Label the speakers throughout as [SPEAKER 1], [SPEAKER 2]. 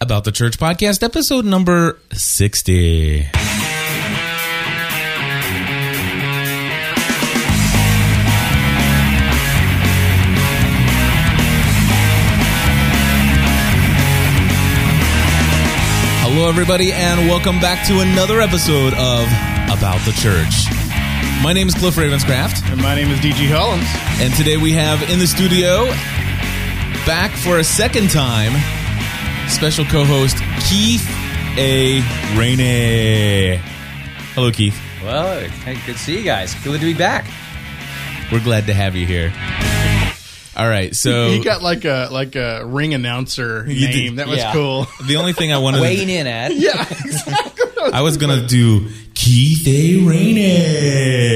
[SPEAKER 1] About the Church podcast, episode number 60. Hello, everybody, and welcome back to another episode of About the Church. My name is Cliff Ravenscraft,
[SPEAKER 2] And my name is DG Hollins.
[SPEAKER 1] and today we have in the studio, back for a second time, special co host Keith A. Rainey. Hello, Keith.
[SPEAKER 3] Well, hey, good to see you guys. Good to be back.
[SPEAKER 1] We're glad to have you here. All right, so
[SPEAKER 2] He got like a like a ring announcer name. That was
[SPEAKER 3] yeah.
[SPEAKER 2] cool.
[SPEAKER 1] the only thing I wanted
[SPEAKER 3] Weighing
[SPEAKER 1] to,
[SPEAKER 3] in at.
[SPEAKER 2] Yeah, exactly.
[SPEAKER 1] I was gonna do Keith A. Rainey.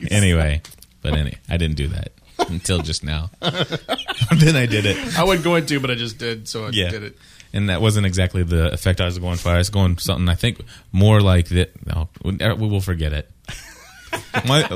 [SPEAKER 1] Anyway, but anyway, I didn't do that until just now. then I did it.
[SPEAKER 2] I wasn't going to, but I just did, so I
[SPEAKER 1] Yeah.
[SPEAKER 2] did it.
[SPEAKER 1] And that wasn't exactly the effect I was going for. I was going something I think more like that. No, we will forget it. My,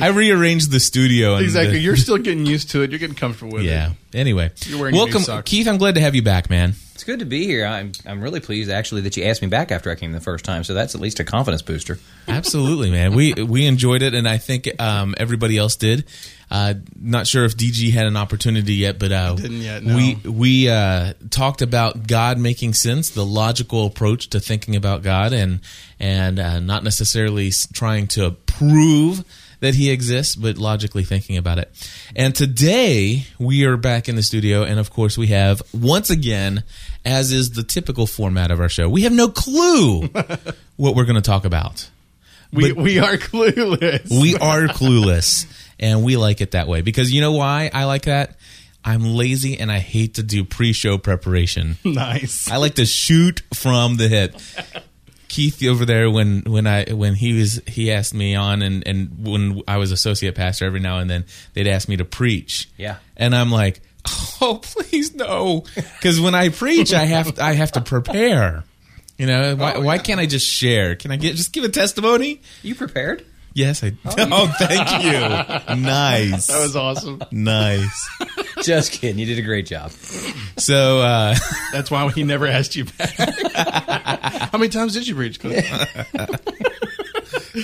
[SPEAKER 1] I rearranged the studio. And
[SPEAKER 2] Exactly.
[SPEAKER 1] the-
[SPEAKER 2] You're still getting used to it. You're getting comfortable with it.
[SPEAKER 1] yeah.
[SPEAKER 2] it.
[SPEAKER 1] Anyway,
[SPEAKER 2] You're wearing your new
[SPEAKER 1] welcome. Keith. I'm glad to have you back, man.
[SPEAKER 3] It's good to be here. I'm I'm really pleased actually that you asked me back after I came the first time. So that's at least a confidence booster.
[SPEAKER 1] Absolutely, man. We we enjoyed it, and I think um, everybody else did. Uh, not sure if DG had an opportunity yet, but uh,
[SPEAKER 2] Didn't yet, no.
[SPEAKER 1] we we uh, talked about God making sense, the logical approach to thinking about God, and and uh, not necessarily trying to prove that He exists, but logically thinking about it. And today we are back in the studio, and of course we have once again, as is the typical format of our show, we have no clue what we're going to talk about.
[SPEAKER 2] We we are clueless.
[SPEAKER 1] We are clueless, and we like it that way because you know why I like that. I'm lazy and I hate to do pre-show preparation.
[SPEAKER 2] nice.
[SPEAKER 1] I like to shoot from the hip. Keith over there when when I when he was he asked me on and and when I was associate pastor every now and then they'd ask me to preach.
[SPEAKER 3] Yeah.
[SPEAKER 1] And I'm like, "Oh, please no." Cuz when I preach I have I have to prepare. You know, why, oh, why can't I just share? Can I get just give a testimony?
[SPEAKER 3] You prepared?
[SPEAKER 1] Yes, I. Oh, oh thank you. Nice.
[SPEAKER 2] That was awesome.
[SPEAKER 1] nice.
[SPEAKER 3] Just kidding. You did a great job.
[SPEAKER 1] So, uh,
[SPEAKER 2] That's why he never asked you back. How many times did you preach? Cliff?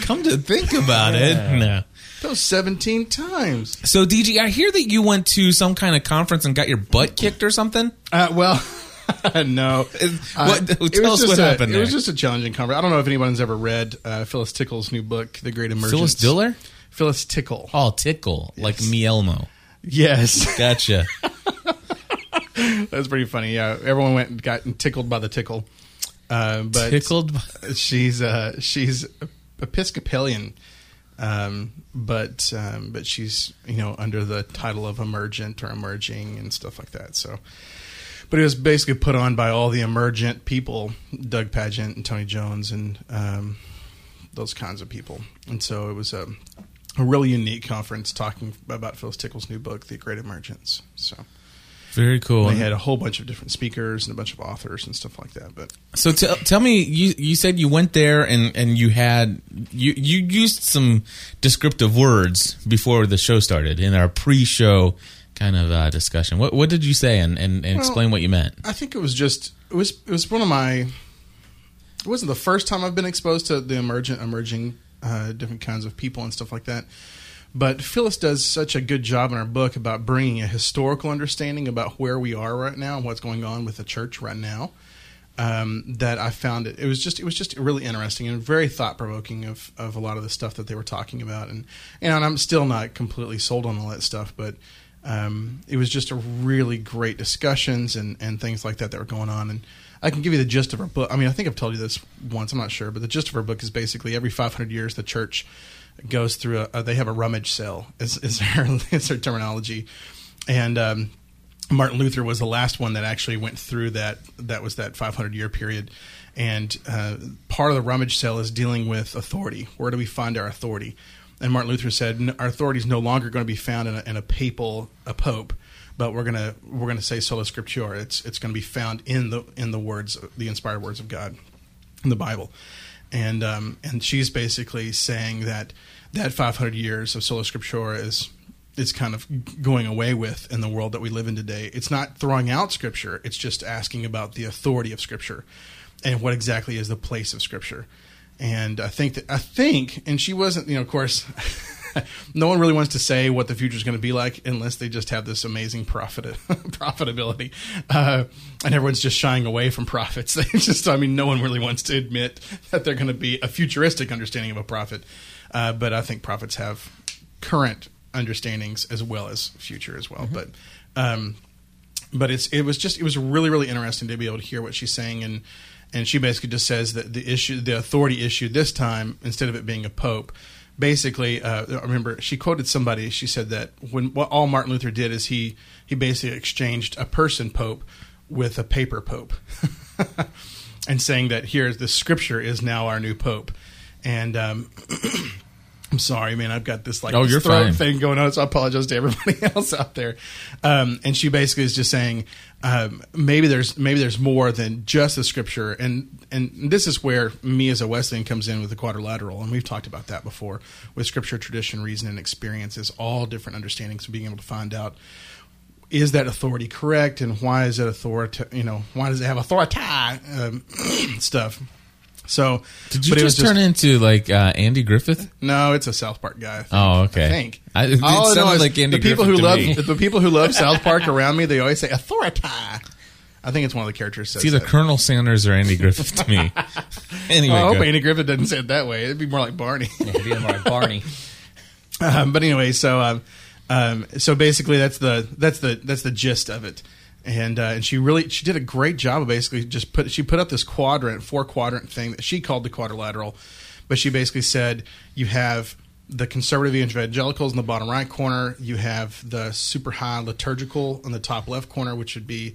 [SPEAKER 1] come to think about it, no.
[SPEAKER 2] That was 17 times.
[SPEAKER 1] So, DG, I hear that you went to some kind of conference and got your butt kicked or something.
[SPEAKER 2] Uh, well, no.
[SPEAKER 1] What-
[SPEAKER 2] Uh,
[SPEAKER 1] tell
[SPEAKER 2] it was
[SPEAKER 1] us
[SPEAKER 2] just
[SPEAKER 1] what
[SPEAKER 2] a-
[SPEAKER 1] happened
[SPEAKER 2] It was just a challenging conference. I don't know if anyone's ever read uh, Phyllis Tickle's new book, The Great Emergence.
[SPEAKER 1] Phyllis Diller?
[SPEAKER 2] Phyllis Tickle.
[SPEAKER 1] Oh, tickle like Me Elmo.
[SPEAKER 2] Yes,
[SPEAKER 1] Gotcha.
[SPEAKER 2] that's pretty funny. Yeah, everyone went and got tickled by the tickle. Uh, but
[SPEAKER 1] Tickled. by-
[SPEAKER 2] she's uh, she's Episcopalian, um, but um, but she's you know under the title of emergent or emerging and stuff like that. So, but it was basically put on by all the emergent people, Doug Pagitt and Tony Jones and um, those kinds of people. And so it was a a really unique conference talking about Phyllis Tickle's new book, The Great Emergence. So
[SPEAKER 1] Very cool.
[SPEAKER 2] they had a whole bunch of different speakers and a bunch of authors and stuff like that. But
[SPEAKER 1] So tell tell me, you you said you went there and and you had you you used some descriptive words before the show started in our pre-show kind of uh, discussion. What what did you say and and, and explain what you meant?
[SPEAKER 2] I think it was just it was it was one of my. It wasn't the first time I've been exposed to the emergent emerging uh, different kinds of people and stuff like that. But Phyllis does such a good job in her book about bringing a historical understanding about where we are right now and what's going on with the church right now. Um, that I found it. It was just it was just really interesting and very thought provoking of, of a lot of the stuff that they were talking about and and I'm still not completely sold on all that stuff, but um, it was just a really great discussions and, and things like that that were going on. And I can give you the gist of her book. I mean, I think I've told you this once. I'm not sure, but the gist of her book is basically every 500 years the church goes through a, they have a rummage sale. Is is her is her terminology, and um, Martin Luther was the last one that actually went through that. That was that 500 year period, and uh, part of the rummage sale is dealing with authority. Where do we find our authority? And Martin Luther said "N- our authority is no longer going to be found in a, in a papal a pope, but we're gonna we're gonna say sola scriptura. It's it's going to be found in the in the words the inspired words of God in the Bible, and um, and she's basically saying that that 500 years of sola scriptura is is kind of going away with in the world that we live in today. It's not throwing out Scripture; it's just asking about the authority of Scripture and what exactly is the place of Scripture. And I think that I think, and she wasn't, you know, of course. no one really wants to say what the future is going to be like unless they just have this amazing prophet profitability, uh, and everyone's just shying away from prophets. They just, I mean, no one really wants to admit that they're going to be a futuristic understanding of a prophet. Uh, but I think prophets have current understandings as well as future as well. But um, but it's it was just it was really really interesting to be able to hear what she's saying and and she basically just says that the issue the authority issue this time instead of it being a pope basically uh, I remember she quoted somebody she said that when what all Martin Luther did is he he basically exchanged a person pope with a paper pope and saying that here the scripture is now our new pope and um, I'm sorry, man. I've got this like
[SPEAKER 1] Oh,
[SPEAKER 2] this throat
[SPEAKER 1] fine.
[SPEAKER 2] thing going on, so I apologize to everybody else out there. Um, and she basically is just saying um, maybe there's maybe there's more than just the scripture, and and this is where me as a Wesleyan comes in with the quadrilateral, and we've talked about that before with scripture, tradition, reason, and experiences, all different understandings of being able to find out is that authority correct, and why is it authority? You know, why does it have authority um, stuff? So
[SPEAKER 1] Did you
[SPEAKER 2] but it
[SPEAKER 1] just turn into like uh, Andy Griffith?
[SPEAKER 2] no, it's a South Park guy. I think.
[SPEAKER 1] Oh, okay.
[SPEAKER 2] I think.
[SPEAKER 1] I- it
[SPEAKER 2] All I know
[SPEAKER 1] sounded
[SPEAKER 2] is
[SPEAKER 1] like Andy
[SPEAKER 2] the people
[SPEAKER 1] Griffith
[SPEAKER 2] who
[SPEAKER 1] to
[SPEAKER 2] love
[SPEAKER 1] me.
[SPEAKER 2] the people who love South Park around me. They always say authority. I think it's one of the characters says
[SPEAKER 1] It's either
[SPEAKER 2] that.
[SPEAKER 1] Colonel Sanders or Andy Griffith to me. anyway,
[SPEAKER 2] Oh, I hope
[SPEAKER 1] go.
[SPEAKER 2] Andy Griffith doesn't say it that way. It'd be more like Barney.
[SPEAKER 3] Yeah, it'd be more like Barney.
[SPEAKER 2] um, but anyway, so um, um, so basically that's the that's the that's the gist of it. And uh, and she really she did a great job of basically just put she put up this quadrant four quadrant thing that she called the quadrilateral, but she basically said you have the conservative evangelicals in the bottom right corner, you have the super high liturgical in the top left corner, which would be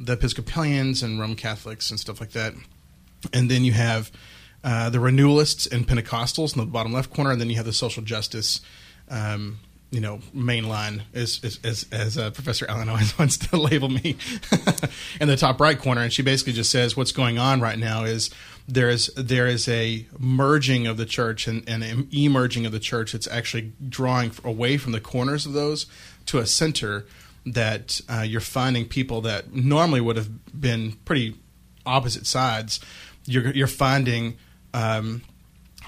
[SPEAKER 2] the Episcopalians and Roman Catholics and stuff like that, and then you have uh, the renewalists and Pentecostals in the bottom left corner, and then you have the social justice, um, you know, main line, as as as, as uh, Professor Allen always wants to label me, in the top right corner. And she basically just says what's going on right now is there is there is a merging of the church and, and an emerging of the church that's actually drawing away from the corners of those to a center that uh, you're finding people that normally would have been pretty opposite sides. You're you're finding um,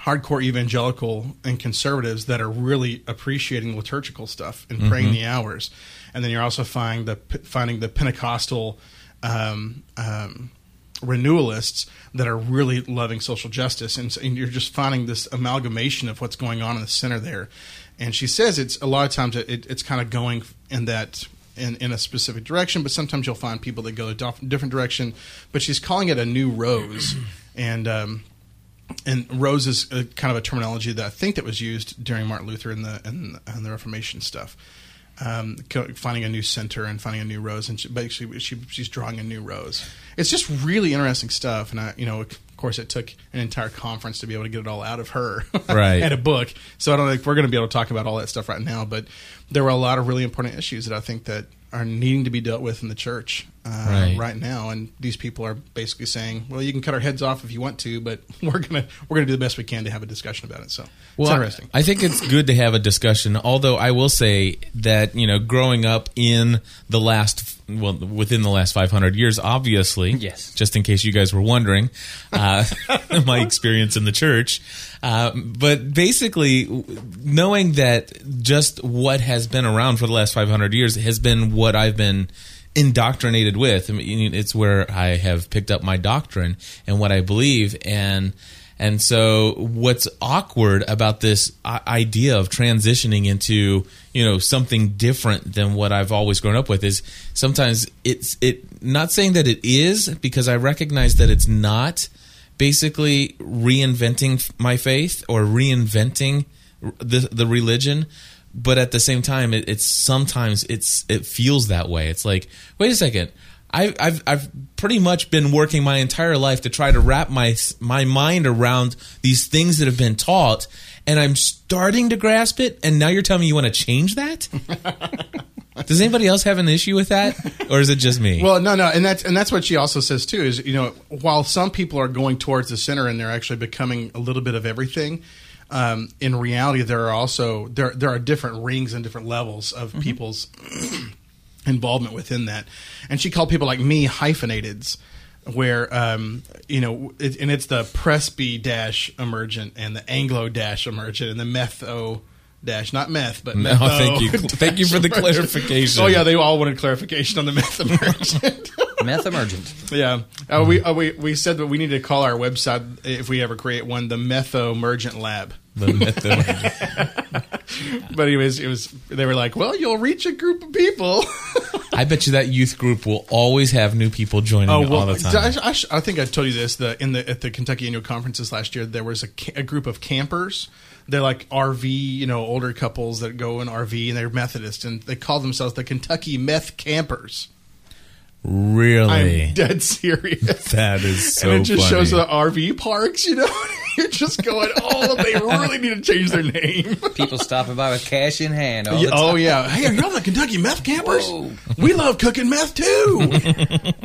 [SPEAKER 2] hardcore evangelical and conservatives that are really appreciating liturgical stuff and praying the hours, and then you're also finding the finding the Pentecostal um, um, renewalists that are really loving social justice, and, and you're just finding this amalgamation of what's going on in the center there. And she says it's a lot of times it, it's kind of going in that in, in a specific direction, but sometimes you'll find people that go a different direction. But she's calling it a new rose, and um, and rose is a, kind of a terminology that I think that was used during Martin Luther and the and, and the Reformation stuff. Um, finding a new center and finding a new rose, and she, basically she, she's drawing a new rose. It's just really interesting stuff, and I, you know, of course, it took an entire conference to be able to get it all out of her,
[SPEAKER 1] Right.
[SPEAKER 2] and a book. So I don't think we're going to be able to talk about all that stuff right now, but there were a lot of really important issues that I think that are needing to be dealt with in the church uh,
[SPEAKER 1] Right.
[SPEAKER 2] right now, and these people are basically saying, "Well, you can cut our heads off if you want to, but we're gonna we're gonna do the best we can to have a discussion about it." So
[SPEAKER 1] Well,
[SPEAKER 2] it's interesting.
[SPEAKER 1] I think it's good to have a discussion. Although I will say that you know, growing up in the last, well, within the last 500 years, obviously,
[SPEAKER 3] Yes.
[SPEAKER 1] Just in case you guys were wondering, uh, my experience in the church. Uh, but basically, knowing that just what has been around for the last 500 years has been what I've been indoctrinated with. I mean, it's where I have picked up my doctrine and what I believe and. And so, what's awkward about this idea of transitioning into you know something different than what I've always grown up with is sometimes it's it not saying that it is because I recognize that it's not basically reinventing my faith or reinventing the the religion but at the same time it, it's sometimes it's it feels that way it's like wait a second I've, I've I've pretty much been working my entire life to try to wrap my my mind around these things that have been taught, and I'm starting to grasp it. And now you're telling me you want to change that? Does anybody else have an issue with that, or is it just me?
[SPEAKER 2] Well, no, no, and that's and that's what she also says too. Is you know, while some people are going towards the center and they're actually becoming a little bit of everything, um, in reality, there are also there there are different rings and different levels of people's involvement within that. And she called people like me hyphenateds, where um, you know, it, and it's the Presby dash emergent and the Anglo dash emergent and the Metho dash, not meth, but
[SPEAKER 1] No,
[SPEAKER 2] metho
[SPEAKER 1] thank you. Thank you for the
[SPEAKER 2] emergent.
[SPEAKER 1] clarification.
[SPEAKER 2] Oh yeah, they all wanted clarification on the meth emergent.
[SPEAKER 3] Meth emergent.
[SPEAKER 2] Yeah, uh, we, uh, we we said that we need to call our website if we ever create one the Metho Emergent Lab.
[SPEAKER 1] The method.
[SPEAKER 2] But anyways, it was they were like, well, you'll reach a group of people.
[SPEAKER 1] I bet you that youth group will always have new people joining
[SPEAKER 2] Oh well,
[SPEAKER 1] all the time.
[SPEAKER 2] I, I, I think I told you this. The in the at the Kentucky annual conferences last year, there was a, a group of campers. They're like RV, you know, older couples that go in RV, and they're Methodist, and they call themselves the Kentucky Meth Campers.
[SPEAKER 1] Really?
[SPEAKER 2] I'm dead serious.
[SPEAKER 1] That is so
[SPEAKER 2] and it just
[SPEAKER 1] funny.
[SPEAKER 2] shows the RV parks, you know. You're just going, oh, they really need to change their name.
[SPEAKER 3] People stopping by with cash in hand. All
[SPEAKER 2] Yeah,
[SPEAKER 3] the time.
[SPEAKER 2] oh yeah, hey, are y'all the Kentucky meth campers?
[SPEAKER 3] Whoa.
[SPEAKER 2] We love cooking meth too.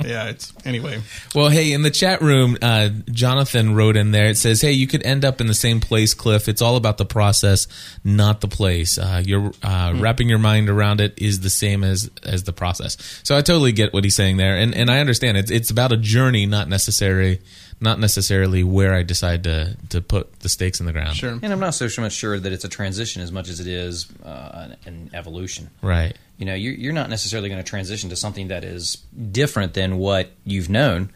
[SPEAKER 2] yeah, it's anyway.
[SPEAKER 1] Well, hey, in the chat room, uh, Jonathan wrote in there. It says, "Hey, you could end up in the same place, Cliff. It's all about the process, not the place. Uh, you're uh,
[SPEAKER 2] Hmm.
[SPEAKER 1] wrapping your mind around it is the same as as the process." So I totally get what he's saying there, and and I understand it's it's about a journey, not necessarily not necessarily where I decide to to put the stakes in the ground.
[SPEAKER 2] Sure.
[SPEAKER 3] And I'm not so much sure that it's a transition as much as it is uh, an, an evolution.
[SPEAKER 1] Right.
[SPEAKER 3] You know, you're, you're not necessarily going to transition to something that is different than what you've known.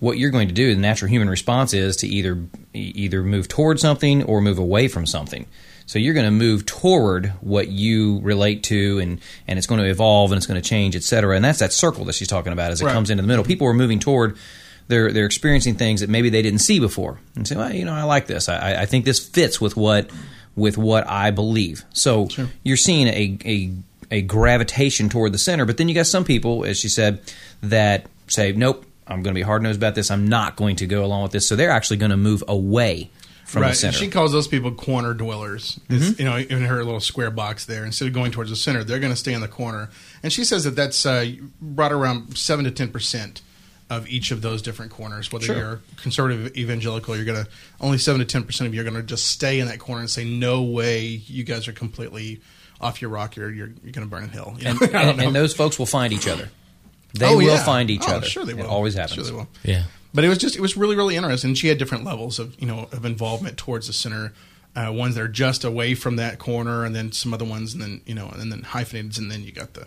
[SPEAKER 3] What you're going to do, the natural human response is to either either move toward something or move away from something. So you're going to move toward what you relate to, and, and it's going to evolve and it's going to change, et cetera. And that's that circle that she's talking about as it
[SPEAKER 2] Right.
[SPEAKER 3] comes into the middle. People are moving toward they're they're experiencing things that maybe they didn't see before, and say, well, you know, I like this. I, I think this fits with what with what I believe. So you're seeing a, a a gravitation toward the center, but then you got some people, as she said, that say, nope, I'm going to be hard nosed about this. I'm not going to go along with this. So they're actually going to move away from
[SPEAKER 2] right.
[SPEAKER 3] the
[SPEAKER 2] And
[SPEAKER 3] center.
[SPEAKER 2] she calls those people corner dwellers. It's, You know, in her little square box there, instead of going towards the center, they're going to stay in the corner. And she says that that's uh, right around seven to ten percent of each of those different corners. Whether
[SPEAKER 3] Sure.
[SPEAKER 2] you're conservative, evangelical, you're going to only seven to ten percent of you are going to just stay in that corner and say, "No way, you guys are completely off your rock. You're you're, you're going to burn in hell." You know?
[SPEAKER 3] and, and, and those folks will find each other. They
[SPEAKER 2] Oh,
[SPEAKER 3] will
[SPEAKER 2] yeah.
[SPEAKER 3] find each
[SPEAKER 2] Oh,
[SPEAKER 3] other.
[SPEAKER 2] Sure, they will.
[SPEAKER 3] It always happens.
[SPEAKER 2] Sure, they will.
[SPEAKER 1] Yeah.
[SPEAKER 2] But it was just it was really really interesting. She had different levels of you know of involvement towards the center. Uh, ones that are just away from that corner, and then some other ones, and then you know, and then hyphenated, and then you got the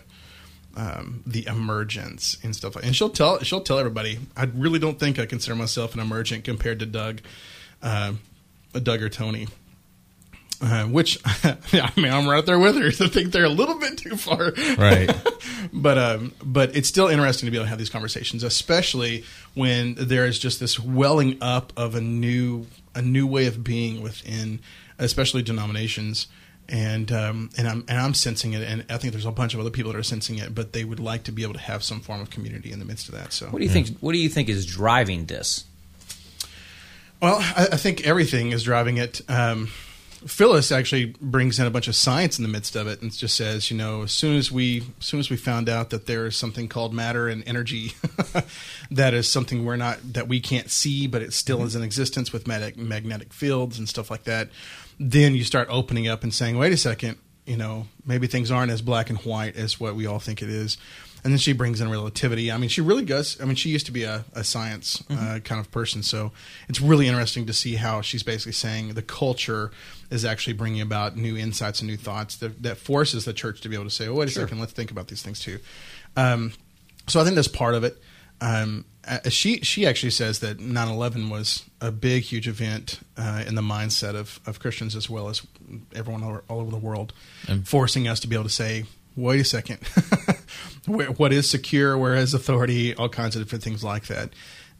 [SPEAKER 2] um, the emergence and stuff. like And she'll tell she'll tell everybody. I really don't think I consider myself an emergent compared to Doug, uh, Doug or Tony. Uh, which I mean, I'm right there with her. I think they're a little bit too far,
[SPEAKER 1] Right.
[SPEAKER 2] but um, but it's still interesting to be able to have these conversations, especially when there is just this welling up of a new a new way of being within, especially denominations. And um, and I'm and I'm sensing it, and I think there's a bunch of other people that are sensing it, but they would like to be able to have some form of community in the midst of that. So,
[SPEAKER 3] What do you think? What do you think is driving this?
[SPEAKER 2] well, I, I think everything is driving it. Um, Phyllis actually brings in a bunch of science in the midst of it, and just says, you know, as soon as we, as soon as we found out that there is something called matter and energy, that is something we're not that we can't see, but it still is in existence with mag- magnetic fields and stuff like that. Then you start opening up and saying, wait a second, you know, maybe things aren't as black and white as what we all think it is. And then she brings in relativity. I mean, she really does. I mean, she used to be a, a science uh, kind of person, so it's really interesting to see how she's basically saying the culture is actually bringing about new insights and new thoughts that, that forces the church to be able to say, "Oh, wait a second, let's think about these things too." Um, so I think that's part of it. Um, uh, she she actually says that 9/11 was a big, huge event uh, in the mindset of, of Christians as well as everyone all, all over the world, and forcing us to be able to say, "Wait a second, Where, what is secure? Where is authority? All kinds of different things like that."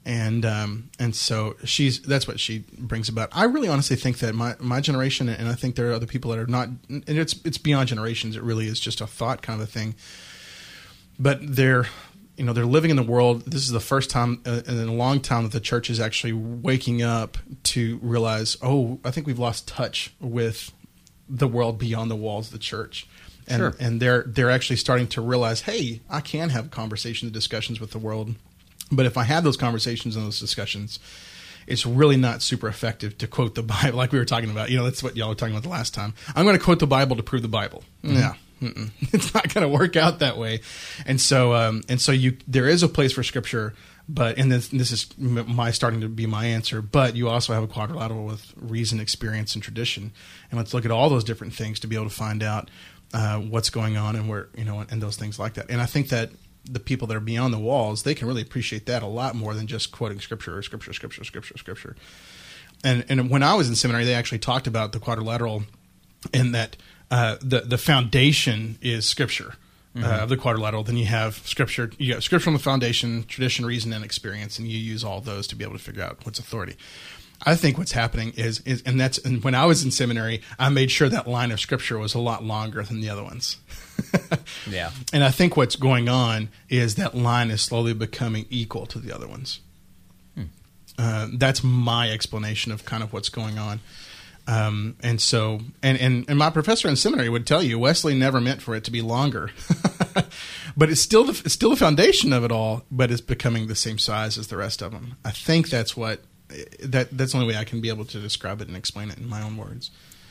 [SPEAKER 2] And um, and so she's that's what she brings about. I really honestly think that my, my generation and I think there are other people that are not and it's it's beyond generations. It really is just a thought kind of a thing but they're you know they're living in the world this is the first time uh, in a long time that the church is actually waking up to realize oh i think we've lost touch with the world beyond the walls of the church and
[SPEAKER 3] Sure.
[SPEAKER 2] and they're they're actually starting to realize hey i can have conversations and discussions with the world but if i have those conversations and those discussions it's really not super effective to quote the Bible, like we were talking about. You know, that's what y'all were talking about the last time. I'm going to quote the Bible to prove the Bible. Mm-hmm. Yeah. Mm-mm. It's not going to work out that way, and so um, and so you there is a place for Scripture, but and this this is my starting to be my answer. But you also have a quadrilateral with reason, experience, and tradition, and let's look at all those different things to be able to find out uh, what's going on and where you know and those things like that. And I think that the people that are beyond the walls, they can really appreciate that a lot more than just quoting scripture or scripture, scripture, scripture, scripture. And and when I was in seminary, they actually talked about the quadrilateral in that uh, the the foundation is scripture. Uh, mm-hmm. Uh, of the quadrilateral, then you have scripture. You got scripture on the foundation, tradition, reason, and experience, and you use all those to be able to figure out what's authority. I think what's happening is, is and that's and when I was in seminary, I made sure that line of scripture was a lot longer than the other ones.
[SPEAKER 3] yeah.
[SPEAKER 2] And I think what's going on is that line is slowly becoming equal to the other ones. Hmm. Uh, that's my explanation of kind of what's going on. Um, and so, and, and, and my professor in seminary would tell you Wesley never meant for it to be longer, but it's still the, it's still the foundation of it all, but it's becoming the same size as the rest of them. I think that's what that that's the only way I can be able to describe it and explain it in my own words.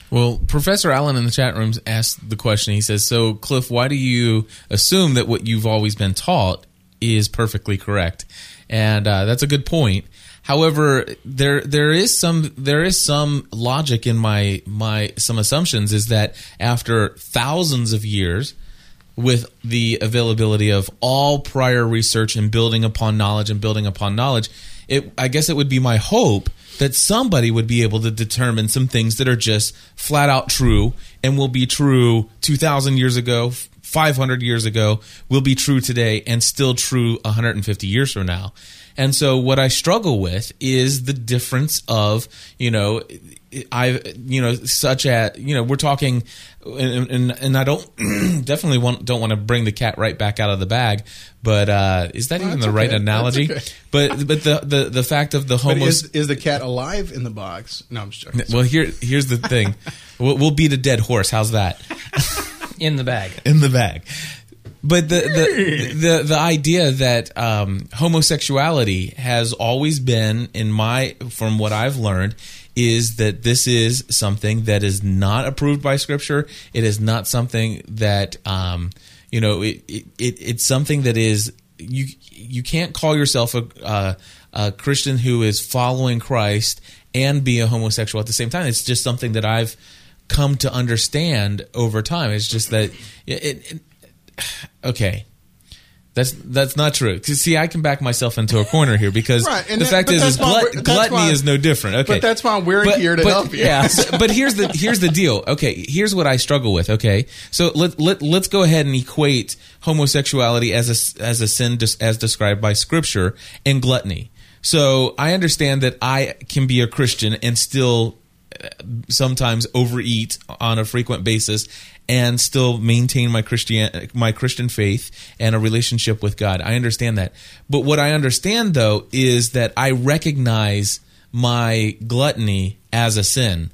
[SPEAKER 1] Well, Professor Allen in the chat rooms asked the question. He says, "So, Cliff, why do you assume that what you've always been taught is perfectly correct?" And uh, that's a good point. However, there there is some there is some logic in my my some assumptions. Is that after thousands of years, with the availability of all prior research and building upon knowledge and building upon knowledge, it I guess it would be my hope that somebody would be able to determine some things that are just flat out true and will be true 2000 years ago 500 years ago will be true today and still true 150 years from now and so what i struggle with is the difference of you know I, you know, such as you know, we're talking, and and, and I don't definitely want don't want to bring the cat right back out of the bag, but uh, is that even the okay. right analogy? Okay. But but the, the the fact of the homo
[SPEAKER 2] is, is the cat alive in the box? No, I'm just joking.
[SPEAKER 1] Well, here here's the thing, we'll, we'll beat a dead horse. How's that?
[SPEAKER 3] in the bag.
[SPEAKER 1] In the bag but the, the the the idea that um, homosexuality has always been in my from what I've learned is that this is something that is not approved by Scripture. It is not something that um, you know. It, it, it's something that is you you can't call yourself a, uh, a Christian who is following Christ and be a homosexual at the same time. It's just something that I've come to understand over time. It's just that it, it okay that's that's not true. See, I can back myself into a corner here because right, the that, fact is, is glut, gluttony why, is no different. Okay,
[SPEAKER 2] but that's why we're but, here to
[SPEAKER 1] but,
[SPEAKER 2] help you.
[SPEAKER 1] yeah, but here's the here's the deal. Okay, here's what I struggle with. Okay, so let let let's go ahead and equate homosexuality as a as a sin as described by Scripture and gluttony. So I understand that I can be a Christian and still uh, sometimes overeat on a frequent basis and still maintain my Christian my Christian faith and a relationship with God. I understand that. But what I understand though is that I recognize my gluttony as a sin.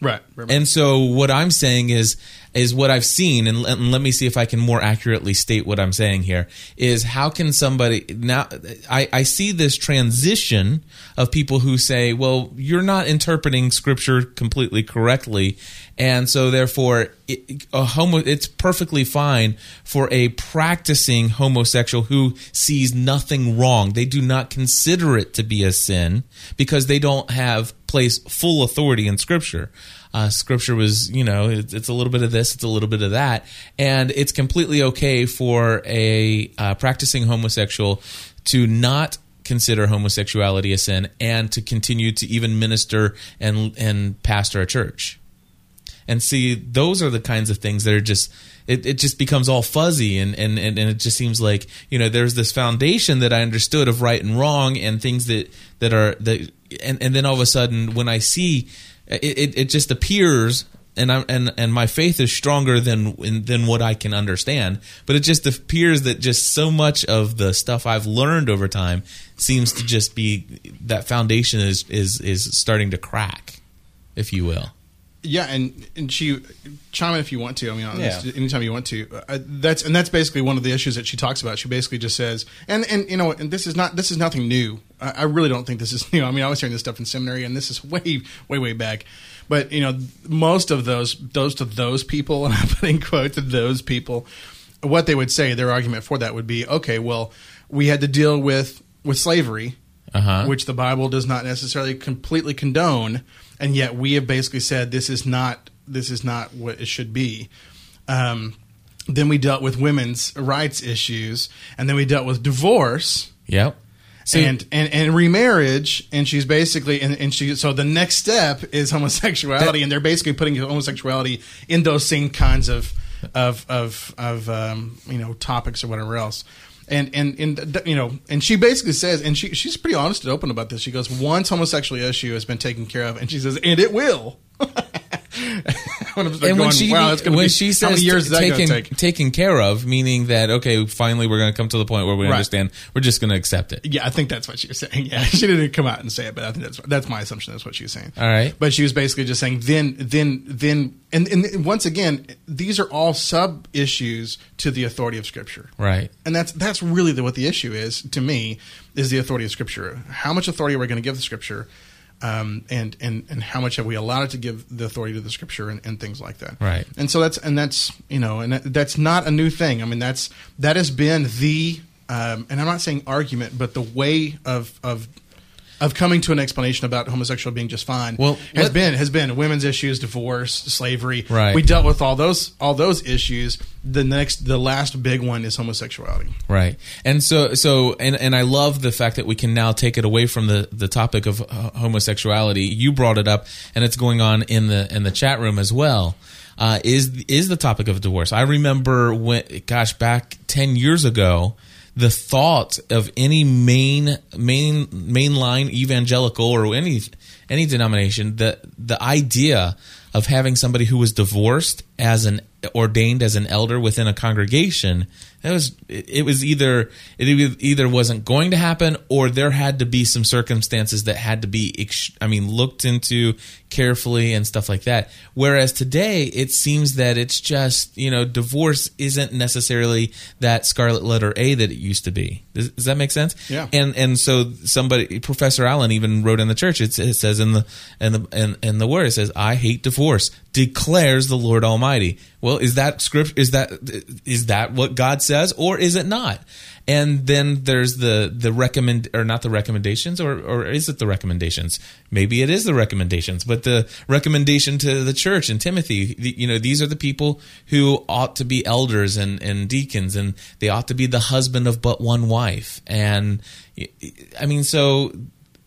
[SPEAKER 2] Right.
[SPEAKER 1] And so what I'm saying is is what I've seen, and, and, let me see if I can more accurately state what I'm saying here. Is how can somebody now? I, I see this transition of people who say, "Well, you're not interpreting Scripture completely correctly," and so therefore, it, a homo. It's perfectly fine for a practicing homosexual who sees nothing wrong. They do not consider it to be a sin because they don't have place full authority in Scripture uh, scripture was, you know, it's, it's, a little bit of this, it's a little bit of that, and it's completely okay for a uh, practicing homosexual to not consider homosexuality a sin and to continue to even minister and and pastor a church. And see, those are the kinds of things that are just it, it just becomes all fuzzy and, and, and, and it just seems like, you know, there's this foundation that I understood of right and wrong and things that, that are that and, and then all of a sudden when I see it, it, it just appears and I'm and and my faith is stronger than than what I can understand. But it just appears that just so much of the stuff I've learned over time seems to just be that foundation is is is starting to crack, if you will.
[SPEAKER 2] Yeah, and and she chime in if you want to. I mean, yeah. anytime you want to. Uh, that's and that's basically one of the issues that she talks about. She basically just says, and and you know, and this is not this is nothing new I I really don't think this is new. I mean I was hearing this stuff in seminary and this is way way way back, but you know most of those those to those people and I'm putting quotes to those people, what they would say their argument for that would be okay well we had to deal with with slavery,
[SPEAKER 1] Uh-huh.
[SPEAKER 2] which the Bible does not necessarily completely condone, and yet we have basically said this is not this is not what it should be. Um, then we dealt with women's rights issues, and then we dealt with divorce
[SPEAKER 1] Yep.
[SPEAKER 2] And, and and remarriage. And she's basically and, and she so the next step is homosexuality,
[SPEAKER 1] That-
[SPEAKER 2] and they're basically putting homosexuality in those same kinds of of of of um, you know topics or whatever else. And, and and you know, and she basically says, and she she's pretty honest and open about this. She goes, once homosexual issue has been taken care of, and she says, and it will. when
[SPEAKER 1] and
[SPEAKER 2] going,
[SPEAKER 1] when she
[SPEAKER 2] wow,
[SPEAKER 1] when
[SPEAKER 2] be
[SPEAKER 1] she
[SPEAKER 2] how many
[SPEAKER 1] says
[SPEAKER 2] years is that
[SPEAKER 1] taken
[SPEAKER 2] take?
[SPEAKER 1] taken care of, meaning that okay, finally we're going to come to the point where we
[SPEAKER 2] Right.
[SPEAKER 1] understand we're just going to accept it.
[SPEAKER 2] Yeah, I think that's what she was saying. Yeah, she didn't come out and say it, but I think that's that's my assumption. That's what she was saying.
[SPEAKER 1] All right.
[SPEAKER 2] but she was basically just saying then, then, then, and, and once again, these are all sub issues to the authority of Scripture,
[SPEAKER 1] Right.
[SPEAKER 2] and that's that's really the, what the issue is to me is the authority of Scripture. How much authority are we going to give the Scripture? Um, and and and how much have we allowed it to give the authority to the Scripture and, and things like that?
[SPEAKER 1] Right.
[SPEAKER 2] And so that's and that's you know and that, that's not a new thing. I mean that's that has been the um, and I'm not saying argument, but the way of of of coming to an explanation about homosexual being just fine
[SPEAKER 1] Well,
[SPEAKER 2] has
[SPEAKER 1] let-
[SPEAKER 2] been has been women's issues, divorce, slavery.
[SPEAKER 1] Right.
[SPEAKER 2] We dealt with all those all those issues. The next the last big one is homosexuality.
[SPEAKER 1] Right. And so so and and I love the fact that we can now take it away from the the topic of uh, homosexuality. You brought it up and it's going on in the in the chat room as well. Uh, is is the topic of divorce. I remember when gosh back 10 years ago the thought of any main main mainline evangelical or any any denomination the the idea of having somebody who was divorced as an ordained as an elder within a congregation that was it, it was either it either wasn't going to happen or there had to be some circumstances that had to be ex- I mean looked into carefully and stuff like that. Whereas today it seems that it's just you know divorce isn't necessarily that scarlet letter A that it used to be. Does, does that make sense?
[SPEAKER 2] Yeah.
[SPEAKER 1] and and so somebody Professor Allen even wrote in the church it, it says in the in the in, in the word it says I hate divorce declares the Lord Almighty. Well is that script is that is that what God says or is it not? And then there's the the recommend or not the recommendations or or is it the recommendations? Maybe it is the recommendations but the recommendation to the church and Timothy you know these are the people who ought to be elders and and deacons and they ought to be the husband of but one wife. And I mean so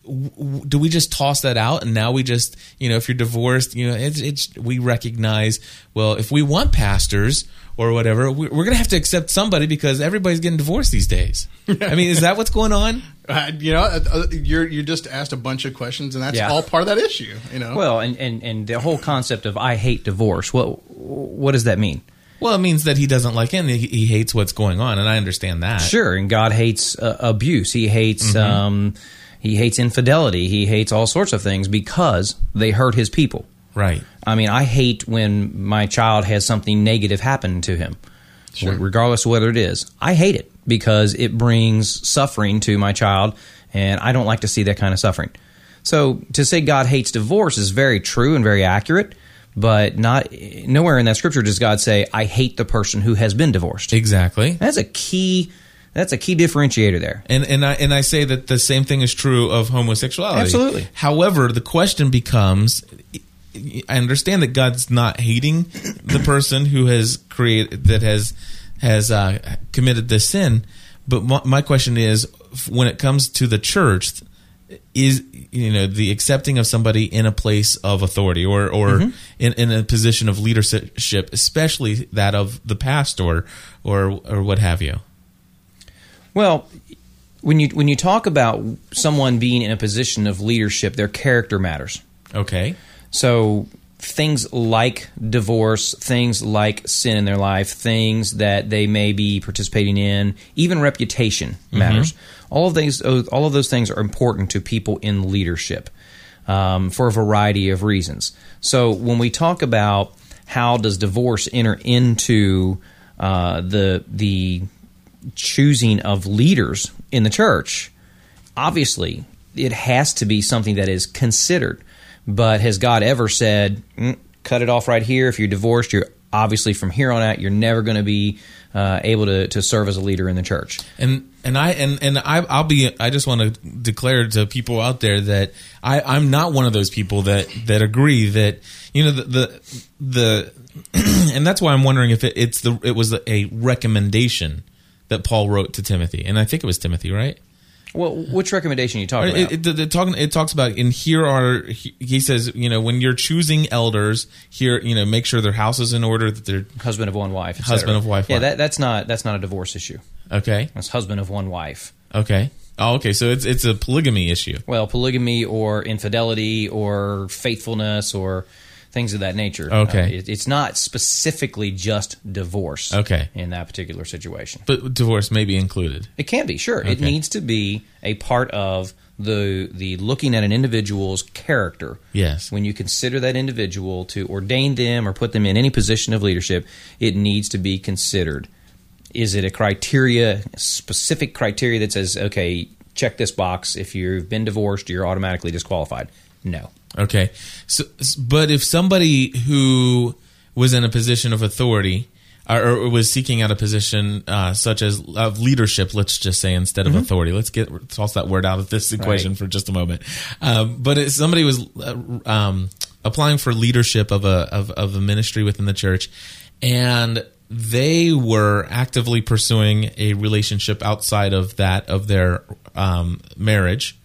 [SPEAKER 1] do we just toss that out and now we just you know if you're divorced you know it's, it's we recognize well if we want pastors or whatever we- we're gonna have to accept somebody because everybody's getting divorced these days i mean is that what's going on
[SPEAKER 2] Uh, you know, uh, uh, you're you just asked a bunch of questions, and that's
[SPEAKER 3] Yeah.
[SPEAKER 2] all part of that issue. You know,
[SPEAKER 3] Well, and, and, and the whole concept of I hate divorce. What what does that mean?
[SPEAKER 1] well it means that he doesn't like it and he, he hates what's going on and i understand that
[SPEAKER 3] Sure, and God hates uh, abuse. He hates um, he hates infidelity. He hates all sorts of things because they hurt his people.
[SPEAKER 1] Right
[SPEAKER 3] I mean, I hate when my child has something negative happen to him,
[SPEAKER 2] Sure.
[SPEAKER 3] regardless of whether it is. I hate it because it brings suffering to my child, and I don't like to see that kind of suffering. So to say God hates divorce is very true and very accurate, but not nowhere in that scripture does God say, "I hate the person who has been divorced."
[SPEAKER 1] exactly
[SPEAKER 3] That's a key. That's a key differentiator there.
[SPEAKER 1] And and I and I say that the same thing is true of homosexuality.
[SPEAKER 3] Absolutely.
[SPEAKER 1] However, the question becomes I understand that God's not hating the person who has created that has has uh, committed this sin, but my, my question is when it comes to the church is you know the accepting of somebody in a place of authority or or in, in a position of leadership especially that of the pastor or or what have you?
[SPEAKER 3] Well, when you when you talk about someone being in a position of leadership, their character matters.
[SPEAKER 1] okay
[SPEAKER 3] So things like divorce, things like sin in their life, things that they may be participating in, even reputation matters. All of these, all of those things are important to people in leadership um, for a variety of reasons. So when we talk about how does divorce enter into uh, the the choosing of leaders in the church, obviously, it has to be something that is considered. But has God ever said, mm, cut it off right here? If you're divorced, you're obviously from here on out, you're never going to be uh, able to, to serve as a leader in the church.
[SPEAKER 1] And and I and and I I'll be I just want to declare to people out there that I I'm not one of those people that that agree that you know the the, the and that's why I'm wondering if it, it's the it was a recommendation that Paul wrote to Timothy, and I think it was Timothy, right?
[SPEAKER 3] Well, which recommendation are you talking about?
[SPEAKER 1] It, it, it, talking, it talks about in here are he says you know when you're choosing elders here you know make sure their house is in order that they're
[SPEAKER 3] husband of one wife,
[SPEAKER 1] husband of wife.
[SPEAKER 3] Yeah,
[SPEAKER 1] wife.
[SPEAKER 3] that, that's not that's not a divorce issue.
[SPEAKER 1] Okay,
[SPEAKER 3] that's husband of one wife.
[SPEAKER 1] Okay. Oh, okay. So it's it's a polygamy issue.
[SPEAKER 3] Well, polygamy or infidelity or faithfulness or things of that nature.
[SPEAKER 1] Okay.
[SPEAKER 3] Uh, it, it's not specifically just divorce.
[SPEAKER 1] Okay.
[SPEAKER 3] In that particular situation.
[SPEAKER 1] But divorce may be included.
[SPEAKER 3] It can be, sure. Okay. It needs to be a part of the the looking at an individual's character.
[SPEAKER 1] Yes.
[SPEAKER 3] When you consider that individual to ordain them or put them in any position of leadership, it needs to be considered. Is it a criteria, specific criteria that says, okay, check this box. If you've been divorced, you're automatically disqualified? No.
[SPEAKER 1] Okay. So, but if somebody who was in a position of authority or, or was seeking out a position uh, such as of leadership, let's just say instead of mm-hmm. authority, let's get toss that word out of this equation right. for just a moment. Um, but if somebody was uh, um, applying for leadership of a of, of a ministry within the church, and they were actively pursuing a relationship outside of that of their um, marriage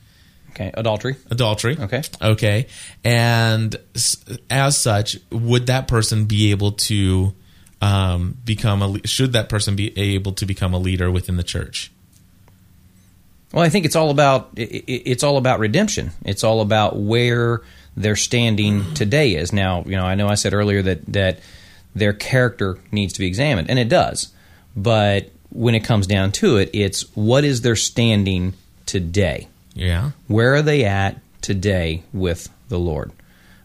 [SPEAKER 3] Okay, adultery.
[SPEAKER 1] Adultery.
[SPEAKER 3] Okay.
[SPEAKER 1] Okay. And as such, would that person be able to um, become a? Should that person be able to become a leader within the church?
[SPEAKER 3] Well, I think it's all about it's all about redemption. It's all about where their standing today is. Now, you know, I know I said earlier that that their character needs to be examined, and it does. But when it comes down to it, it's what is their standing today.
[SPEAKER 1] Yeah.
[SPEAKER 3] Where are they at today with the Lord?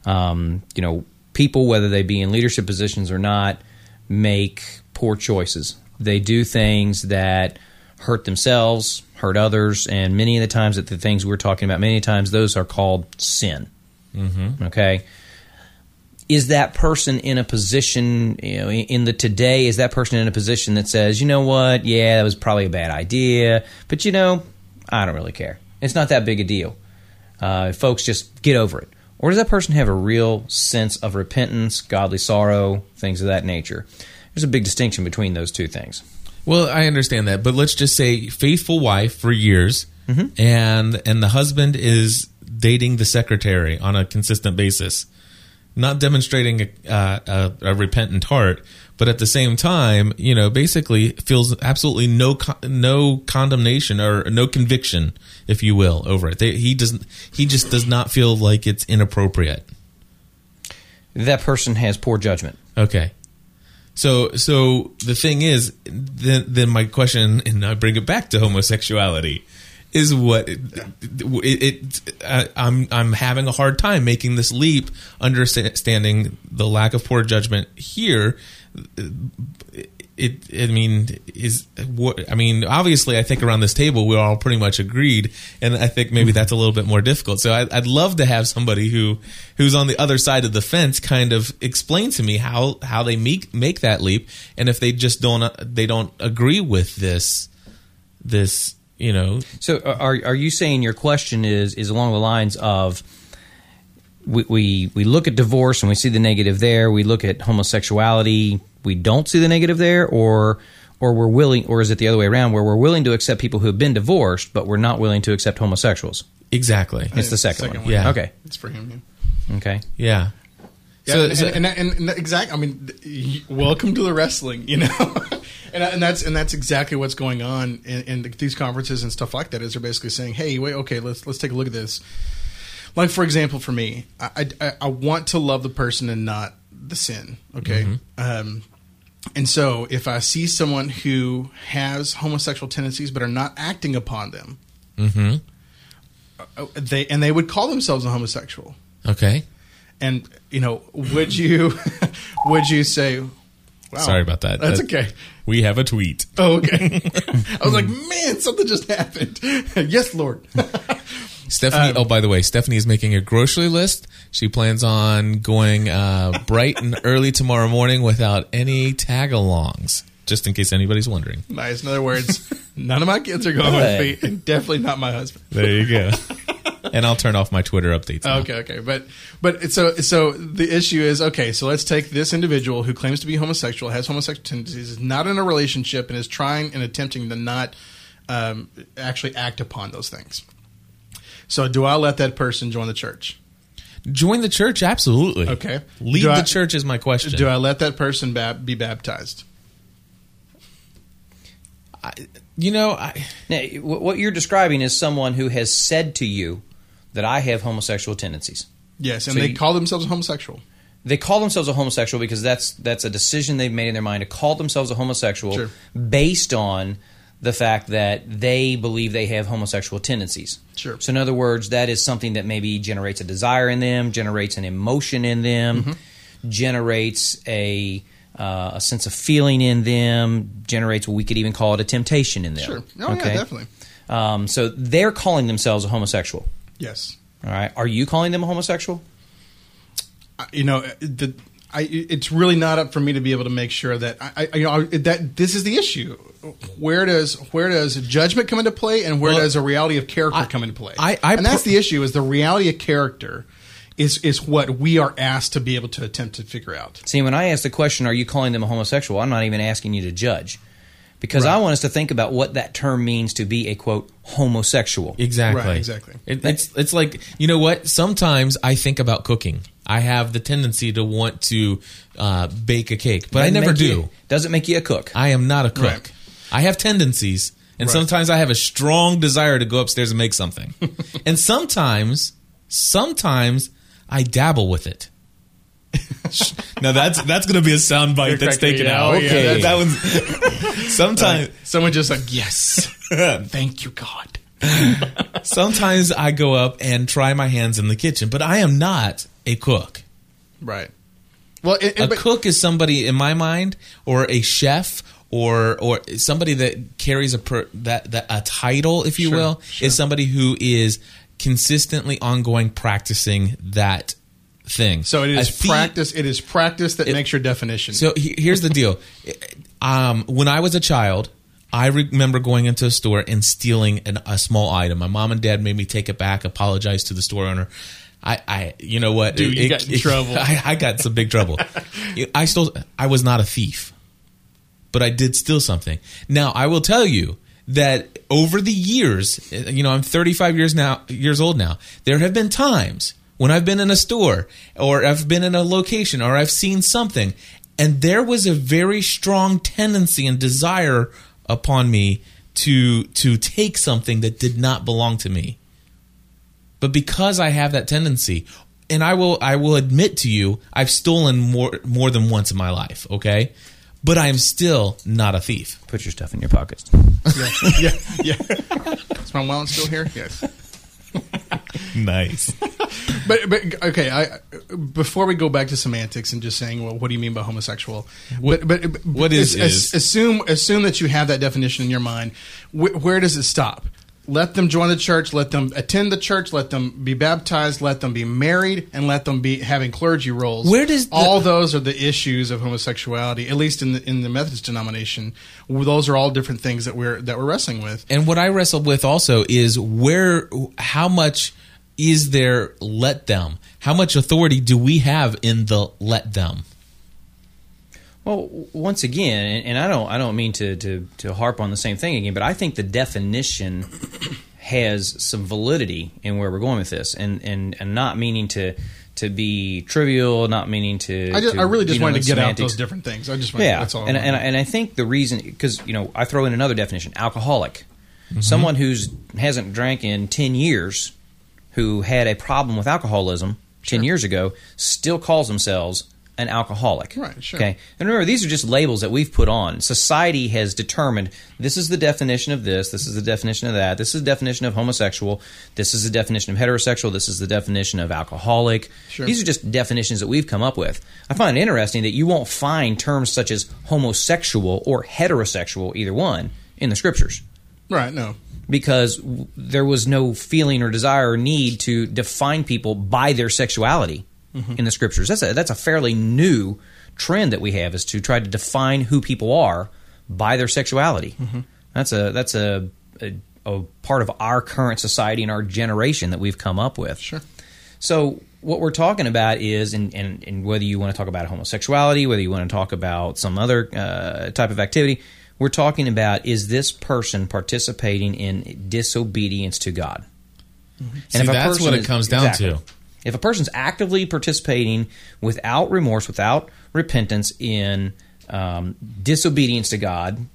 [SPEAKER 3] Um, you know, people, whether they be in leadership positions or not, make poor choices. They do things that hurt themselves, hurt others, and many of the times that the things we're talking about, many times those are called sin.
[SPEAKER 1] Mm-hmm.
[SPEAKER 3] Okay. Is that person in a position, you know, in the today, is that person in a position that says, you know what, yeah, that was probably a bad idea, but you know, I don't really care. It's not that big a deal. Uh, folks, just get over it. Or does that person have a real sense of repentance, godly sorrow, things of that nature? There's a big distinction between those two things.
[SPEAKER 1] Well, I understand that, but let's just say faithful wife for years,
[SPEAKER 3] mm-hmm.
[SPEAKER 1] and and the husband is dating the secretary on a consistent basis, not demonstrating a, uh, a, a repentant heart, but at the same time, you know, basically feels absolutely no no condemnation or no conviction, if you will, over it. They, he doesn't. He just does not feel like it's inappropriate.
[SPEAKER 3] That person has poor judgment.
[SPEAKER 1] Okay. So, so the thing is, then, then my question, and I bring it back to homosexuality, is what it, it, it, I'm I'm having a hard time making this leap, understanding the lack of poor judgment here it, I mean, is what I mean. Obviously, I think around this table we're all pretty much agreed, and I think maybe mm-hmm. that's a little bit more difficult. So I, would love to have somebody who who's on the other side of the fence kind of explain to me how how they make make that leap, and if they just don't they don't agree with this this you know.
[SPEAKER 3] So uh, are are you saying your question is is along the lines of we, we, we look at divorce and we see the negative there. We look at homosexuality, we don't see the negative there, or or we're willing, or is it the other way around, where we're willing to accept people who have been divorced, but we're not willing to accept homosexuals?
[SPEAKER 1] Exactly.
[SPEAKER 3] It's the second, second one.
[SPEAKER 1] one. Yeah.
[SPEAKER 3] Okay.
[SPEAKER 2] It's for him.
[SPEAKER 3] Yeah. Okay.
[SPEAKER 1] Yeah.
[SPEAKER 2] Yeah, so, and, so, and, and, and, exactly. I mean, welcome to the wrestling, you know, and, and that's and that's exactly what's going on in, in, these conferences and stuff like that. Is they're basically saying, "Hey, wait, okay, let's let's take a look at this." Like for example, for me, I, I, I want to love the person and not the sin. Okay. Mm-hmm. Um, and so if I see someone who has homosexual tendencies but are not acting upon them,
[SPEAKER 1] mm-hmm.
[SPEAKER 2] Uh, they and they would call themselves a homosexual.
[SPEAKER 1] Okay.
[SPEAKER 2] And you know, would you would you say, Wow.
[SPEAKER 1] Sorry about that.
[SPEAKER 2] That's
[SPEAKER 1] That-
[SPEAKER 2] okay.
[SPEAKER 1] We have a tweet.
[SPEAKER 2] Oh, okay. I was like, man, something just happened. yes, Lord.
[SPEAKER 1] Stephanie.
[SPEAKER 2] Um,
[SPEAKER 1] oh, by the way, Stephanie is making a grocery list. She plans on going uh, bright and early tomorrow morning without any tag-alongs. Just in case anybody's wondering.
[SPEAKER 2] nice. In other words, none of my kids are going with me, and definitely not my husband.
[SPEAKER 1] There you go. and I'll turn off my Twitter updates. now.
[SPEAKER 2] Okay, okay, but but so so the issue is okay. So let's take this individual who claims to be homosexual, has homosexual tendencies, is not in a relationship, and is trying and attempting to not um, actually act upon those things. So do I let that person join the church?
[SPEAKER 1] Join the church, absolutely.
[SPEAKER 2] Okay.
[SPEAKER 1] Lead
[SPEAKER 2] Do
[SPEAKER 1] the
[SPEAKER 2] I-
[SPEAKER 1] church is my question.
[SPEAKER 2] Do I let that person bab- be baptized?
[SPEAKER 1] you know, I,
[SPEAKER 3] Now, wh- what you're describing is someone who has said to you that I have homosexual tendencies.
[SPEAKER 2] Yes, and
[SPEAKER 3] So
[SPEAKER 2] they
[SPEAKER 3] you-
[SPEAKER 2] call themselves homosexual.
[SPEAKER 3] They call themselves a homosexual because that's that's a decision they've made in their mind to call themselves a homosexual
[SPEAKER 2] Sure.
[SPEAKER 3] based on the fact that they believe they have homosexual tendencies.
[SPEAKER 2] Sure.
[SPEAKER 3] So in other words, that is something that maybe generates a desire in them, generates an emotion in them,
[SPEAKER 2] Mm-hmm.
[SPEAKER 3] generates a uh, a sense of feeling in them, generates what we could even call it a temptation in them.
[SPEAKER 2] Sure. Oh yeah, definitely.
[SPEAKER 3] Um, so they're calling themselves a homosexual.
[SPEAKER 2] Yes.
[SPEAKER 3] All right. Are you calling them a homosexual?
[SPEAKER 2] I- you know the I, it's really not up for me to be able to make sure that I, I you know that this is the issue. Where does where does judgment come into play, and where
[SPEAKER 1] Well,
[SPEAKER 2] does a reality of character
[SPEAKER 1] I-
[SPEAKER 2] come into play?
[SPEAKER 1] I- I
[SPEAKER 2] and that's
[SPEAKER 1] per-
[SPEAKER 2] the issue: is the reality of character is is what we are asked to be able to attempt to figure out.
[SPEAKER 3] See, when I ask the question, are you calling them a homosexual? I'm not even asking you to judge. Because I want us to think about what that term means to be a quote homosexual.
[SPEAKER 1] exactly.
[SPEAKER 2] Right, exactly.
[SPEAKER 1] It, it's it's like you know what? Sometimes I think about cooking. I have the tendency to want to uh, bake a cake, but I
[SPEAKER 3] Doesn't
[SPEAKER 1] never do.
[SPEAKER 3] you- doesn't make you a cook.
[SPEAKER 1] I am not a cook.
[SPEAKER 2] Right.
[SPEAKER 1] I have tendencies, and
[SPEAKER 2] Right.
[SPEAKER 1] sometimes I have a strong desire to go upstairs and make something. and sometimes, sometimes I dabble with it. now that's that's going to be a sound bite
[SPEAKER 2] You're
[SPEAKER 1] that's taken
[SPEAKER 2] me
[SPEAKER 1] out.
[SPEAKER 2] out.
[SPEAKER 1] Okay,
[SPEAKER 2] Yeah,
[SPEAKER 1] that one's sometimes.
[SPEAKER 2] Someone just like yes, thank you God.
[SPEAKER 1] Sometimes I go up and try my hands in the kitchen, but I am not a cook.
[SPEAKER 2] Right. Well, it,
[SPEAKER 1] A
[SPEAKER 2] it, but-
[SPEAKER 1] cook is somebody in my mind, or a chef, or or somebody that carries a per, that, that a title, if you
[SPEAKER 2] Sure,
[SPEAKER 1] will,
[SPEAKER 2] sure.
[SPEAKER 1] is somebody who is consistently ongoing practicing that thing.
[SPEAKER 2] so it is
[SPEAKER 1] A
[SPEAKER 2] practice. It is practice that
[SPEAKER 1] It-
[SPEAKER 2] makes your definition.
[SPEAKER 1] So he- here's the deal. Um, when I was a child, I remember going into a store and stealing an, a small item. My mom and dad made me take it back, apologize to the store owner. I, I you know what?
[SPEAKER 2] Dude, you got in trouble.
[SPEAKER 1] I, I got some big trouble. I stole. I was not a thief, but I did steal something. Now I will tell you that over the years, eh, you know, I'm 35 years now, years old now. There have been times when I've been in a store or I've been in a location or I've seen something, and there was a very strong tendency and desire upon me to to take something that did not belong to me. But because I have that tendency, and I will I will admit to you, I've stolen more more than once in my life, okay? But I am still not a thief.
[SPEAKER 3] Put your stuff in your pockets.
[SPEAKER 2] yeah, yeah, yeah. Is my wallet still here? Yes.
[SPEAKER 1] Nice.
[SPEAKER 2] But but okay, I before we go back to semantics and just saying, well, what do you mean by homosexual?
[SPEAKER 1] What-
[SPEAKER 2] but, but
[SPEAKER 1] what is-
[SPEAKER 2] as-
[SPEAKER 1] is?
[SPEAKER 2] assume assume that you have that definition in your mind. Wh- where does it stop? Let them join the church. Let them attend the church. Let them be baptized. Let them be married, and let them be having clergy roles.
[SPEAKER 1] Where does the-
[SPEAKER 2] all those are the issues of homosexuality? At least in the in the Methodist denomination, those are all different things that we're that we're wrestling with.
[SPEAKER 1] And what I wrestle with also is where, how much is there let them? How much authority do we have in the let them?
[SPEAKER 3] Well, once again, and, and I don't, I don't mean to, to to harp on the same thing again, but I think the definition has some validity in where we're going with this, and and, and not meaning to to be trivial, not meaning to.
[SPEAKER 2] I, just,
[SPEAKER 3] to
[SPEAKER 2] I really just
[SPEAKER 3] you know,
[SPEAKER 2] wanted to get out those different things. I just wanted,
[SPEAKER 3] Yeah,
[SPEAKER 2] that's all. I
[SPEAKER 3] and,
[SPEAKER 2] wanted.
[SPEAKER 3] and and I think the reason because you know I throw in another definition: alcoholic,
[SPEAKER 2] Mm-hmm.
[SPEAKER 3] someone who's hasn't drank in ten years, who had a problem with alcoholism ten years ago, still calls themselves an alcoholic.
[SPEAKER 2] Right, sure.
[SPEAKER 3] Okay. And remember, these are just labels that we've put on. Society has determined this is the definition of this, this is the definition of that, this is the definition of homosexual, this is the definition of heterosexual, this is the definition of alcoholic.
[SPEAKER 2] Sure.
[SPEAKER 3] These are just definitions that we've come up with. I find it interesting that you won't find terms such as homosexual or heterosexual, either one, in the scriptures
[SPEAKER 2] Right. No.
[SPEAKER 3] because w- there was no feeling or desire or need to define people by their sexuality Mm-hmm. in the scriptures. That's a that's a fairly new trend that we have is to try to define who people are by their sexuality. Mm-hmm. That's a that's a, a a part of our current society and our generation that we've come up with.
[SPEAKER 2] Sure.
[SPEAKER 3] So what we're talking about is, and, and, and whether you want to talk about homosexuality, whether you want to talk about some other uh, type of activity, we're talking about is this person participating in disobedience to God? Mm-hmm. And
[SPEAKER 1] See,
[SPEAKER 3] if
[SPEAKER 1] that's what it
[SPEAKER 3] is-
[SPEAKER 1] comes down
[SPEAKER 3] exactly.
[SPEAKER 1] to.
[SPEAKER 3] If a person's actively participating without remorse, without repentance in um, disobedience to God,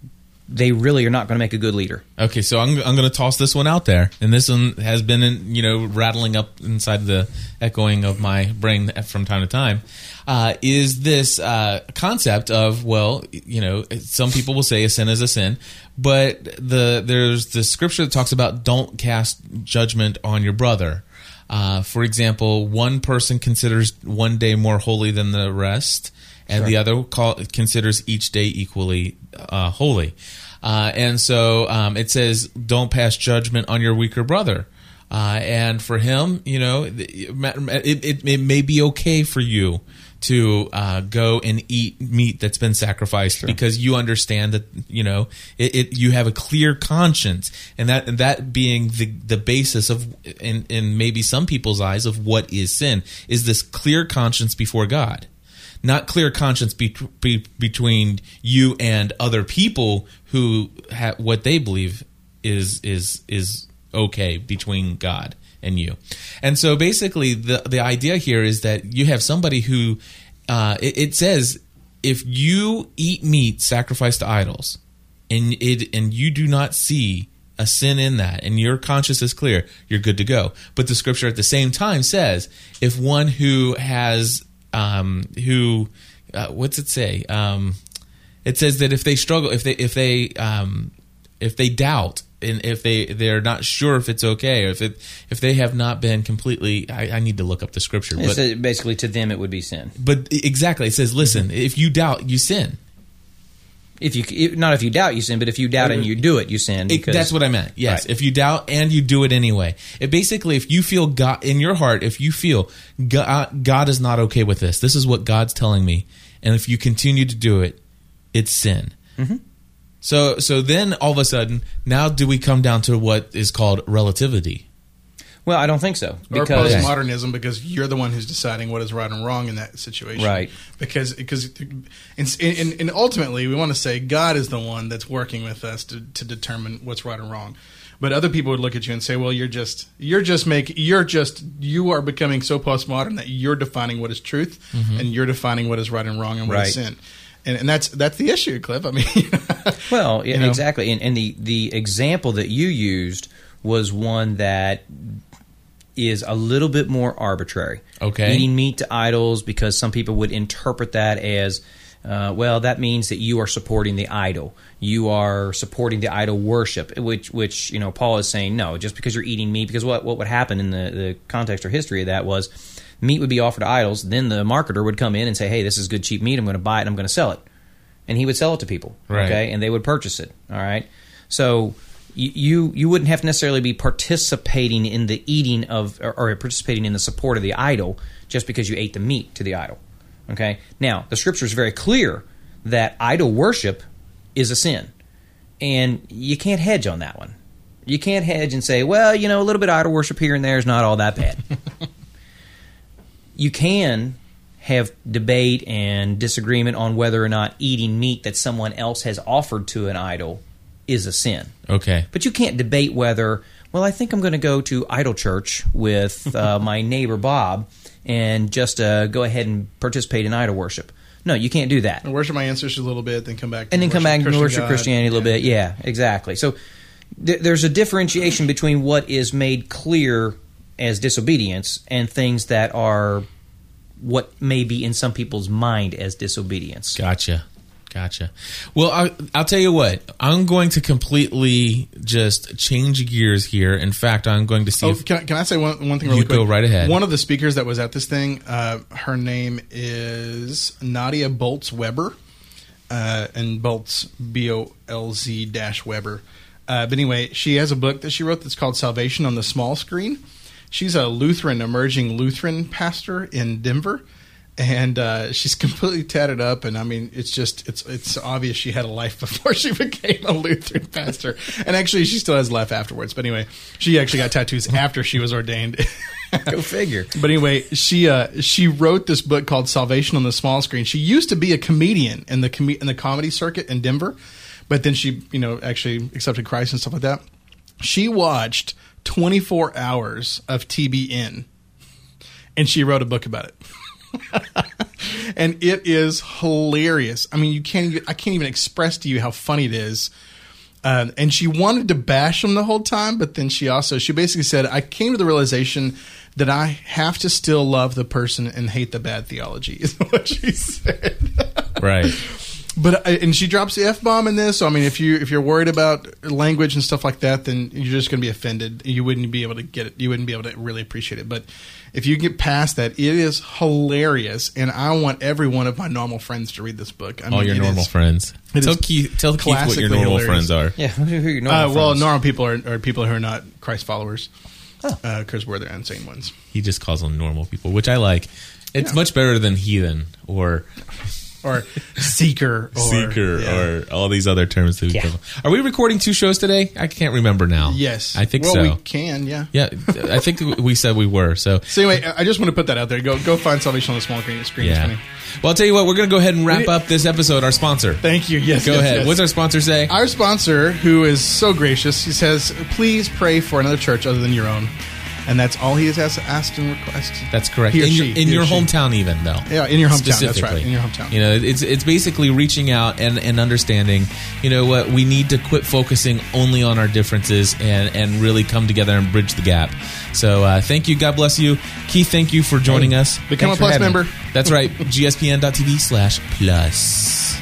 [SPEAKER 3] they really are not going to make a good leader.
[SPEAKER 1] Okay, so I'm, I'm going to toss this one out there, and this one has been, in, you know, rattling up inside the echoing of my brain from time to time. Uh, is this uh, concept of well, you know, some people will say a sin is a sin, but the there's the scripture that talks about don't cast judgment on your brother. Uh, for example, one person considers one day more holy than the rest, and the other call, considers each day equally uh, holy. Uh, and so um, it says, "Don't pass judgment on your weaker brother." Uh, and for him, you know, it, it, it may be okay for you to uh, go and eat meat that's been sacrificed because you understand that you know it, it you have a clear conscience. And that and that being the the basis of in in maybe some people's eyes of what is sin is this clear conscience before God. Not clear conscience be, be, between you and other people who have what they believe is is is okay between God and you. And so basically the the idea here is that you have somebody who uh, it, it says if you eat meat sacrificed to idols and it and you do not see a sin in that and your conscience is clear you're good to go but the scripture at the same time says if one who has um who uh, what's it say um it says that if they struggle if they if they um if they doubt and if they they're not sure if it's okay or if it if they have not been completely i, I need to look up the scripture but
[SPEAKER 3] uh, basically to them it would be sin.
[SPEAKER 1] but exactly it says listen if you doubt you sin
[SPEAKER 3] If you not if you doubt you sin, but if you doubt and you do it, you sin.
[SPEAKER 1] It- that's what I meant. Yes.
[SPEAKER 3] Right.
[SPEAKER 1] If you doubt and you do it anyway. It basically, if you feel God in your heart, if you feel God, God is not okay with this, this is what God's telling me, and if you continue to do it, it's sin.
[SPEAKER 3] Mm-hmm.
[SPEAKER 1] So, so then all of a sudden, now do we come down to what is called relativity?
[SPEAKER 3] Well, I don't think so
[SPEAKER 2] or
[SPEAKER 3] because
[SPEAKER 2] postmodernism because you're the one who's deciding what is right and wrong in that situation
[SPEAKER 3] Right.
[SPEAKER 2] because because and, and, and ultimately we want to say god is the one that's working with us to, to determine what's right and wrong but other people would look at you and say well you're just you're just make you're just you are becoming so postmodern that you're defining what is truth and you're defining what is right and wrong and what is
[SPEAKER 3] Mm-hmm. Right.
[SPEAKER 2] sin and, and that's that's the issue cliff i mean
[SPEAKER 3] Well,
[SPEAKER 2] You know?
[SPEAKER 3] exactly. And, and the the example that you used was one that is a little bit more arbitrary.
[SPEAKER 1] Okay.
[SPEAKER 3] eating meat to idols because some people would interpret that as. Uh, well, that means that you are supporting the idol. You are supporting the idol worship, which, which you know, Paul is saying no. Just because you're eating meat, because what what would happen in the, the context or history of that was, meat would be offered to idols. Then the marketer would come in and say, "Hey, this is good cheap meat. I'm going to buy it. and I'm going to sell it." and he would sell it to people.
[SPEAKER 1] Right.
[SPEAKER 3] Okay, and they would purchase it. All right, so you you, wouldn't have to necessarily be participating in the eating of or, or participating in the support of the idol just because you ate the meat to the idol. Okay, now the scripture is very clear that idol worship is a sin, and you can't hedge on that one. You can't hedge and say, well, you know, a little bit of idol worship here and there is not all that bad. you can have debate and disagreement on whether or not eating meat that someone else has offered to an idol is a sin.
[SPEAKER 1] Okay.
[SPEAKER 3] But you can't debate whether, well, I think I'm going to go to idol church with uh, my neighbor Bob and just uh, go ahead and participate in idol worship. No, you can't do that.
[SPEAKER 2] And worship my ancestors a little bit, then come back,
[SPEAKER 3] And then come back and worship
[SPEAKER 2] God.
[SPEAKER 3] Christianity a little
[SPEAKER 2] Yeah.
[SPEAKER 3] bit. Yeah, exactly. So th- there's a differentiation between what is made clear as disobedience and things that are what may be in some people's mind as disobedience.
[SPEAKER 1] Gotcha. Gotcha. Well, I, I'll tell you what. I'm going to completely just change gears here. In fact, I'm going to see
[SPEAKER 2] Oh,
[SPEAKER 1] if
[SPEAKER 2] can, I- can I say one, one thing really
[SPEAKER 1] You
[SPEAKER 2] quick?
[SPEAKER 1] go right ahead.
[SPEAKER 2] One of the speakers that was at this thing, uh, her name is Nadia Bolz Weber, uh, and Bolz B O L Z dash Weber. Uh, but anyway, she has a book that she wrote that's called Salvation on the Small Screen. She's a Lutheran, emerging Lutheran pastor in Denver. And uh, she's completely tatted up, and I mean, it's just it's it's obvious she had a life before she became a Lutheran pastor. And actually, she still has life afterwards. But anyway, she actually got tattoos after she was ordained.
[SPEAKER 3] Go figure.
[SPEAKER 2] But anyway, she uh, she wrote this book called Salvation on the Small Screen. She used to be a comedian in the com- in the comedy circuit in Denver, but then she you know actually accepted Christ and stuff like that. She watched 24 hours of TBN, and she wrote a book about it. and it is hilarious. I mean, you can't I can't even express to you how funny it is. Um, and she wanted to bash him the whole time, but then she also she basically said, "I came to the realization that I have to still love the person and hate the bad theology." Is what she said.
[SPEAKER 1] right.
[SPEAKER 2] But uh, and she drops the f bomb in this. So I mean, if you if you're worried about language and stuff like that, then you're just going to be offended. You wouldn't be able to get it. You wouldn't be able to really appreciate it. But if you get past that, it is hilarious, and I want every one of my normal friends to read this book. I
[SPEAKER 1] All
[SPEAKER 2] mean,
[SPEAKER 1] your
[SPEAKER 2] it
[SPEAKER 1] normal
[SPEAKER 2] is-
[SPEAKER 1] friends.
[SPEAKER 2] it
[SPEAKER 1] Tell
[SPEAKER 2] is
[SPEAKER 1] Keith, tell Keith what your normal
[SPEAKER 2] hilarious.
[SPEAKER 1] friends are.
[SPEAKER 3] Yeah, who are your
[SPEAKER 2] Uh, well,
[SPEAKER 3] friends?
[SPEAKER 2] normal people are, are people who are not Christ followers, because we're the insane ones.
[SPEAKER 1] He just calls them normal people, which I like. It's
[SPEAKER 2] Yeah.
[SPEAKER 1] much better than heathen or
[SPEAKER 2] Or seeker, or,
[SPEAKER 1] seeker
[SPEAKER 2] yeah.
[SPEAKER 1] or all these other terms that we
[SPEAKER 3] Yeah.
[SPEAKER 1] Are we recording two shows today? I can't remember now.
[SPEAKER 2] yes,
[SPEAKER 1] I think
[SPEAKER 2] well,
[SPEAKER 1] so.
[SPEAKER 2] we can, yeah.
[SPEAKER 1] yeah, I think we said we were. So
[SPEAKER 2] So anyway, I just want to put that out there. Go go find salvation on the small screen. screen.
[SPEAKER 1] Yeah. Well, I'll tell you what. We're going to go ahead and wrap up this episode. Our sponsor.
[SPEAKER 2] Thank you. Yes,
[SPEAKER 1] Go
[SPEAKER 2] yes,
[SPEAKER 1] ahead.
[SPEAKER 2] yes.
[SPEAKER 1] What's our sponsor say?
[SPEAKER 2] Our sponsor, who is so gracious, he says, "Please pray for another church other than your own," and that's all he has asked, asked and requested.
[SPEAKER 1] That's correct. In
[SPEAKER 2] she,
[SPEAKER 1] your, in
[SPEAKER 2] he or
[SPEAKER 1] your
[SPEAKER 2] she.
[SPEAKER 1] hometown, even though.
[SPEAKER 2] Yeah, in your hometown. That's right. In your hometown.
[SPEAKER 1] You know, it's it's basically reaching out and, and understanding. You know what? We need to quit focusing only on our differences and and really come together and bridge the gap. So uh, thank you. God bless you, Keith. Thank you for joining us.
[SPEAKER 2] Become
[SPEAKER 3] Thanks
[SPEAKER 2] a plus
[SPEAKER 3] having me.
[SPEAKER 2] member.
[SPEAKER 1] That's right. gspn.tv slash plus.